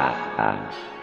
ah, ah.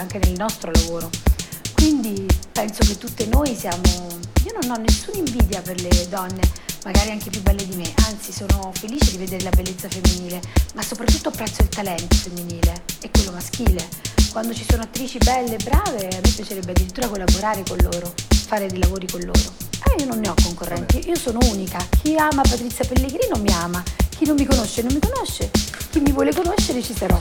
Anche nel nostro lavoro. Quindi penso che tutte noi siamo... Io non ho nessuna invidia per le donne, magari anche più belle di me, anzi sono felice di vedere la bellezza femminile, ma soprattutto apprezzo il talento femminile e quello maschile. Quando ci sono attrici belle e brave, a me piacerebbe addirittura collaborare con loro, fare dei lavori con loro. Eh, io non ne ho concorrenti, io sono unica. Chi ama Patrizia Pellegrino mi ama, chi non mi conosce non mi conosce, chi mi vuole conoscere ci sarò.